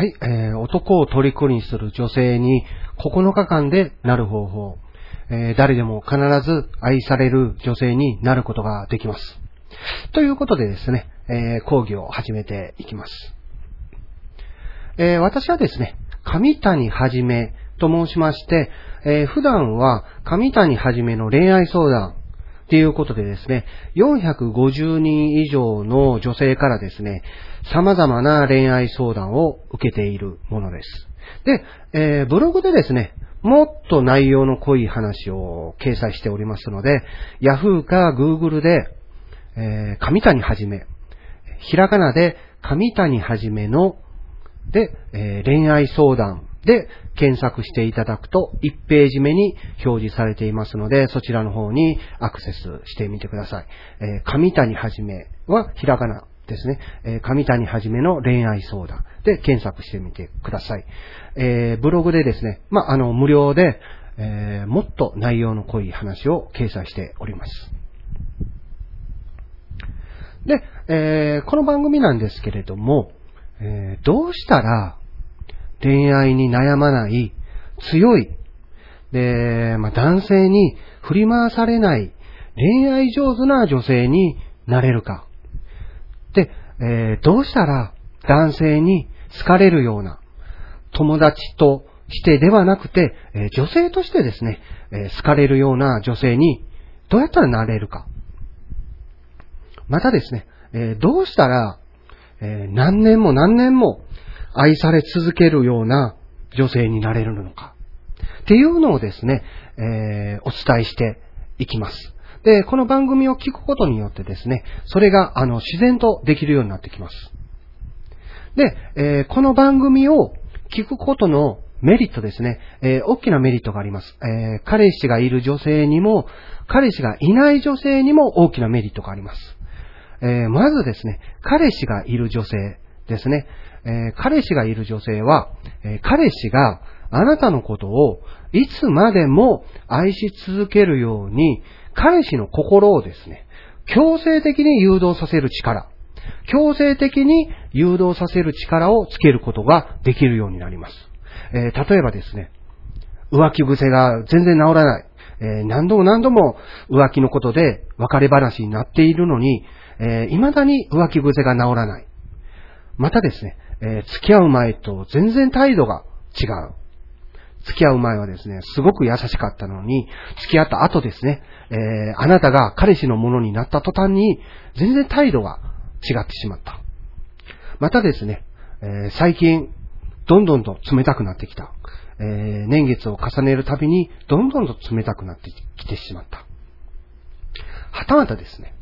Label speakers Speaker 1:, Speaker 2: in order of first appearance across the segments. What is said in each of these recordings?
Speaker 1: はい、えー、男を虜にする女性に9日間でなる方法。えー、誰でも必ず愛される女性になることができます。ということでですね、えー、講義を始めていきます。えー、私はですね、上谷はじめと申しまして、えー、普段は上谷はじめの恋愛相談っていうことでですね、450人以上の女性からですね、様々な恋愛相談を受けているものです。で、えー、ブログでですね、もっと内容の濃い話を掲載しておりますので、Yahoo か Google で、えー、上谷はじめ、ひらがなで上谷はじめので、えー恋愛相談で検索していただくと1ページ目に表示されていますので、そちらの方にアクセスしてみてください。えー上谷はじめはひらがなですね。えー上谷はじめの恋愛相談で検索してみてください。えーブログでですね、まあ、あの、無料で、えーもっと内容の濃い話を掲載しております。で、えーこの番組なんですけれども、えーどうしたら恋愛に悩まない、強い、で、まあ、男性に振り回されない、恋愛上手な女性になれるか。で、えーどうしたら男性に好かれるような、友達としてではなくて、えー女性としてですね、えー好かれるような女性にどうやったらなれるか。またですね、えどうしたら、え何年も何年も愛され続けるような女性になれるのか。っていうのをですね、えーお伝えしていきます。で、この番組を聞くことによってですね、それが、あの、自然とできるようになってきます。で、えーこの番組を聞くことのメリットですね、えー大きなメリットがあります。えー彼氏がいる女性にも、彼氏がいない女性にも大きなメリットがあります。えーまずですね、彼氏がいる女性ですね。えー彼氏がいる女性は、えー彼氏があなたのことをいつまでも愛し続けるように、彼氏の心をですね、強制的に誘導させる力、強制的に誘導させる力をつけることができるようになります。えー例えばですね、浮気癖が全然治らない。えー何度も何度も浮気のことで別れ話になっているのに、えー未だに浮気癖が治らない。またですね、えー付き合う前と全然態度が違う。付き合う前はですね、すごく優しかったのに、付き合った後ですね、えーあなたが彼氏のものになった途端に、全然態度が違ってしまった。またですね、えー最近、どんどんと冷たくなってきた。えー年月を重ねるたびに、どんどんと冷たくなってきてしまった。はたまたですね、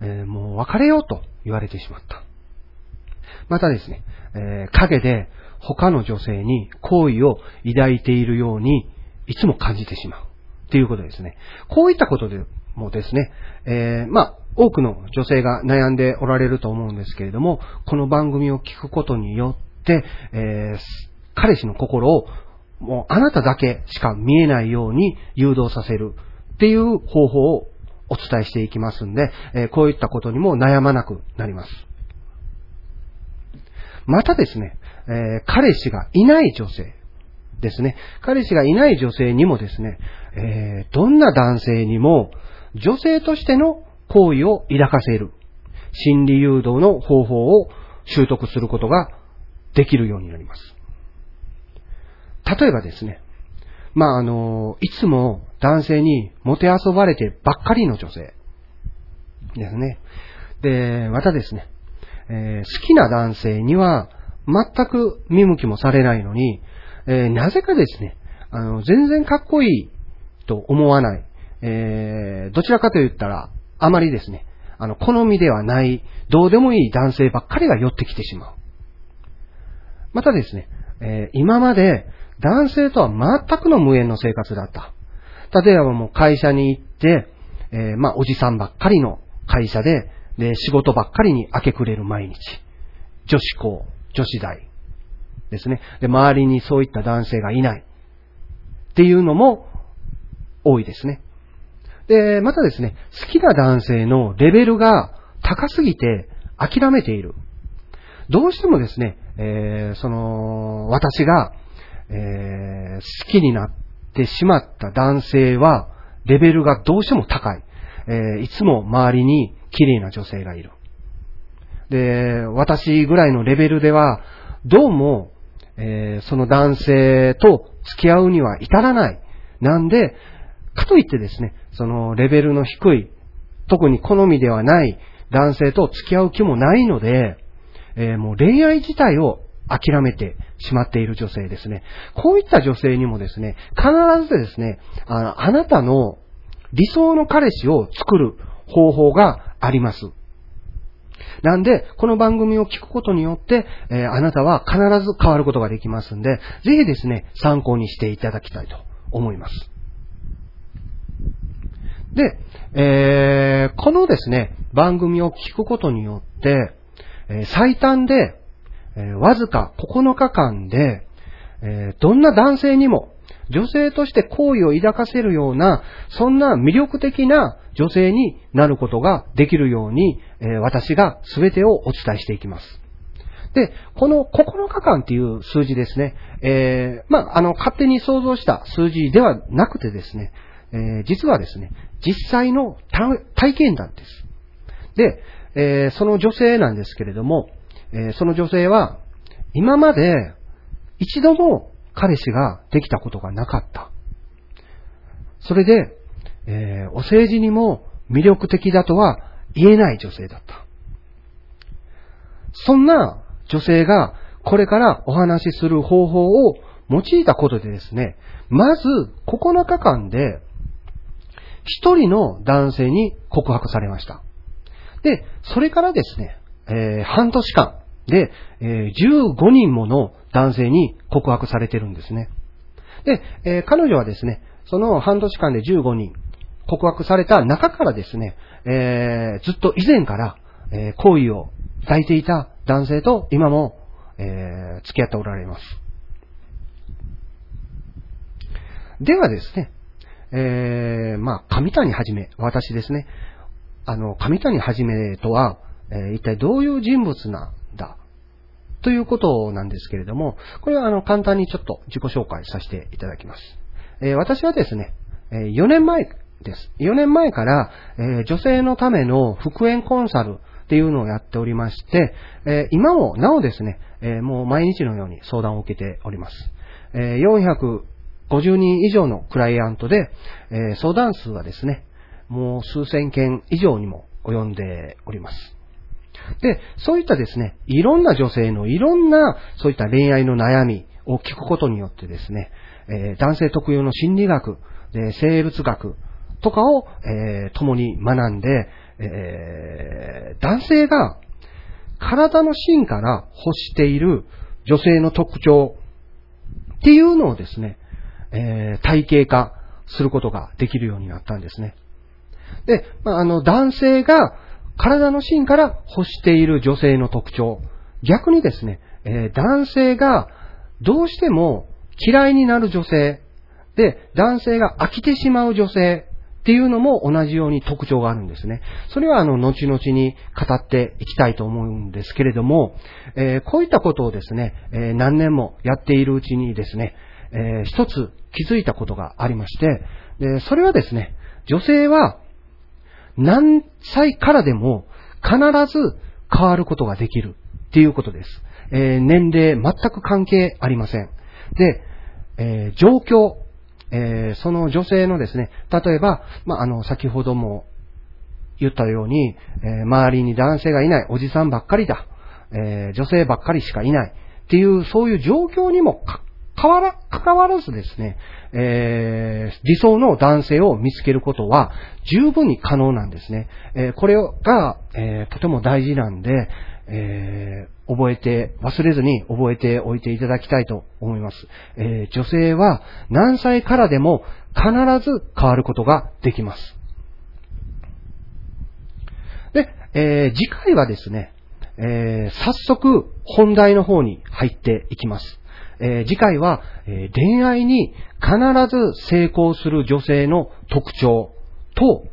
Speaker 1: えもう別れようと言われてしまった。またですね、えー陰で他の女性に好意を抱いているように、いつも感じてしまう。っていうことですね。こういったことでもですね、えーまあ、多くの女性が悩んでおられると思うんですけれども、この番組を聞くことによって、えー彼氏の心をもうあなただけしか見えないように誘導させるっていう方法をお伝えしていきますんで、えーこういったことにも悩まなくなります。またですね、え彼氏がいない女性ですね。彼氏がいない女性にもですね、えどんな男性にも女性としての行為を抱かせる心理誘導の方法を習得することができるようになります。例えばですね、まあ、あの、いつも男性にもてあそばれてばっかりの女性ですね。で、またですね、えー好きな男性には全く見向きもされないのに、えーなぜかですね、あの、全然かっこいいと思わない、えーどちらかと言ったら、あまりですね、あの、好みではない、どうでもいい男性ばっかりが寄ってきてしまう。またですね、え今まで男性とは全くの無縁の生活だった。例えばもう会社に行って、えまあ、おじさんばっかりの会社で、で、仕事ばっかりに明け暮れる毎日。女子校、女子大。ですね。で、周りにそういった男性がいない。っていうのも多いですね。で、またですね、好きな男性のレベルが高すぎて諦めている。どうしてもですね、えー、その、私が、えー、好きになってしまった男性は、レベルがどうしても高い。えー、いつも周りに綺麗な女性がいる。で、私ぐらいのレベルでは、どうも、えー、その男性と付き合うには至らない。なんで、かといってですね、そのレベルの低い、特に好みではない男性と付き合う気もないので、えー、もう恋愛自体を諦めてしまっている女性ですね。こういった女性にもですね、必ずですね、ああなたの理想の彼氏を作る方法があります。なんで、この番組を聞くことによって、えー、あなたは必ず変わることができますんで、ぜひですね、参考にしていただきたいと思います。で、えー、このですね、番組を聞くことによって、えー、最短で、えー、わずか9日間で、えどんな男性にも女性として好意を抱かせるような、そんな魅力的な女性になることができるように、え私が全てをお伝えしていきます。で、この9日間っていう数字ですね、えー、まあ、あの、勝手に想像した数字ではなくてですね、えー、実はですね、実際の体験談です。で、えー、その女性なんですけれども、えその女性は、今まで一度も彼氏ができたことがなかった。それで、えー、お政治にも魅力的だとは言えない女性だった。そんな女性がこれからお話しする方法を用いたことでですね、まず9日間で一人の男性に告白されました。で、それからですね、えー、半年間で、えー、15人もの男性に告白されてるんですね。で、えー、彼女はですね、その半年間で15人告白された中からですね、えー、ずっと以前から、えー、好意を抱いていた男性と今も、えー、付き合っておられます。ではですね、えー、まあ、上谷はじめ、私ですね。あの、上谷はじめとは、えー、一体どういう人物なんだということなんですけれども、これはあの簡単にちょっと自己紹介させていただきます。えー、私はですね、えー、4年前です。4年前から、えー、女性のための復縁コンサルっていうのをやっておりまして、え今もなおですね、えもう毎日のように相談を受けております。え450人以上のクライアントで、え相談数はですね、もう数千件以上にも及んでおります。で、そういったですね、いろんな女性のいろんな、そういった恋愛の悩みを聞くことによってですね、え、男性特有の心理学、で生物学とかを、えー、共に学んで、えー、男性が体の芯から欲している女性の特徴っていうのをですね、えー、体系化することができるようになったんですね。で、まあ、あの、男性が体の芯から欲している女性の特徴。逆にですね、えー、男性がどうしても嫌いになる女性、で、男性が飽きてしまう女性っていうのも同じように特徴があるんですね。それはあの、後々に語っていきたいと思うんですけれども、えー、こういったことをですね、えー、何年もやっているうちにですね、えー、一つ気づいたことがありまして、でそれはですね、女性は何歳からでも必ず変わることができるっていうことです。えー、年齢全く関係ありません。で、えー、状況、えー、その女性のですね、例えば、まあ、あの、先ほども言ったように、え周りに男性がいない、おじさんばっかりだ、え女性ばっかりしかいないっていう、そういう状況にも変わら、関わらずですね、えー、理想の男性を見つけることは十分に可能なんですね。えー、これが、えー、とても大事なんで、え、覚えて、忘れずに覚えておいていただきたいと思います。えー、女性は何歳からでも必ず変わることができます。で、えー、次回はですね、えー、早速本題の方に入っていきます。え、次回は、え、恋愛に必ず成功する女性の特徴と、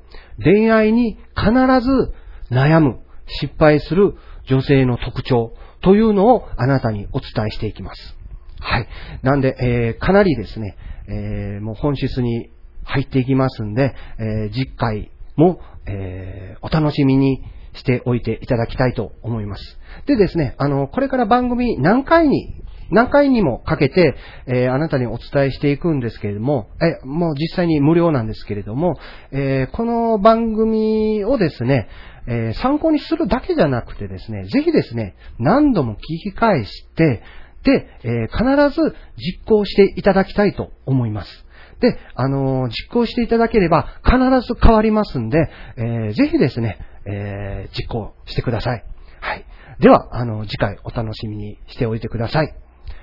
Speaker 1: 恋愛に必ず悩む、失敗する女性の特徴というのをあなたにお伝えしていきます。はい。なんで、えーかなりですね、えーもう本質に入っていきますんで、えー次回も、えお楽しみにしておいていただきたいと思います。でですね、あの、これから番組何回に、何回にもかけて、えあなたにお伝えしていくんですけれども、え、もう実際に無料なんですけれども、えこの番組をですね、えー参考にするだけじゃなくてですね、ぜひですね、何度も聞き返して、で、えー必ず実行していただきたいと思います。で、あのー実行していただければ必ず変わりますんで、えーぜひですね、えー実行してください。はい。では、あの、次回お楽しみにしておいてください。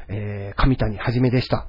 Speaker 1: えー、上谷はじめでした。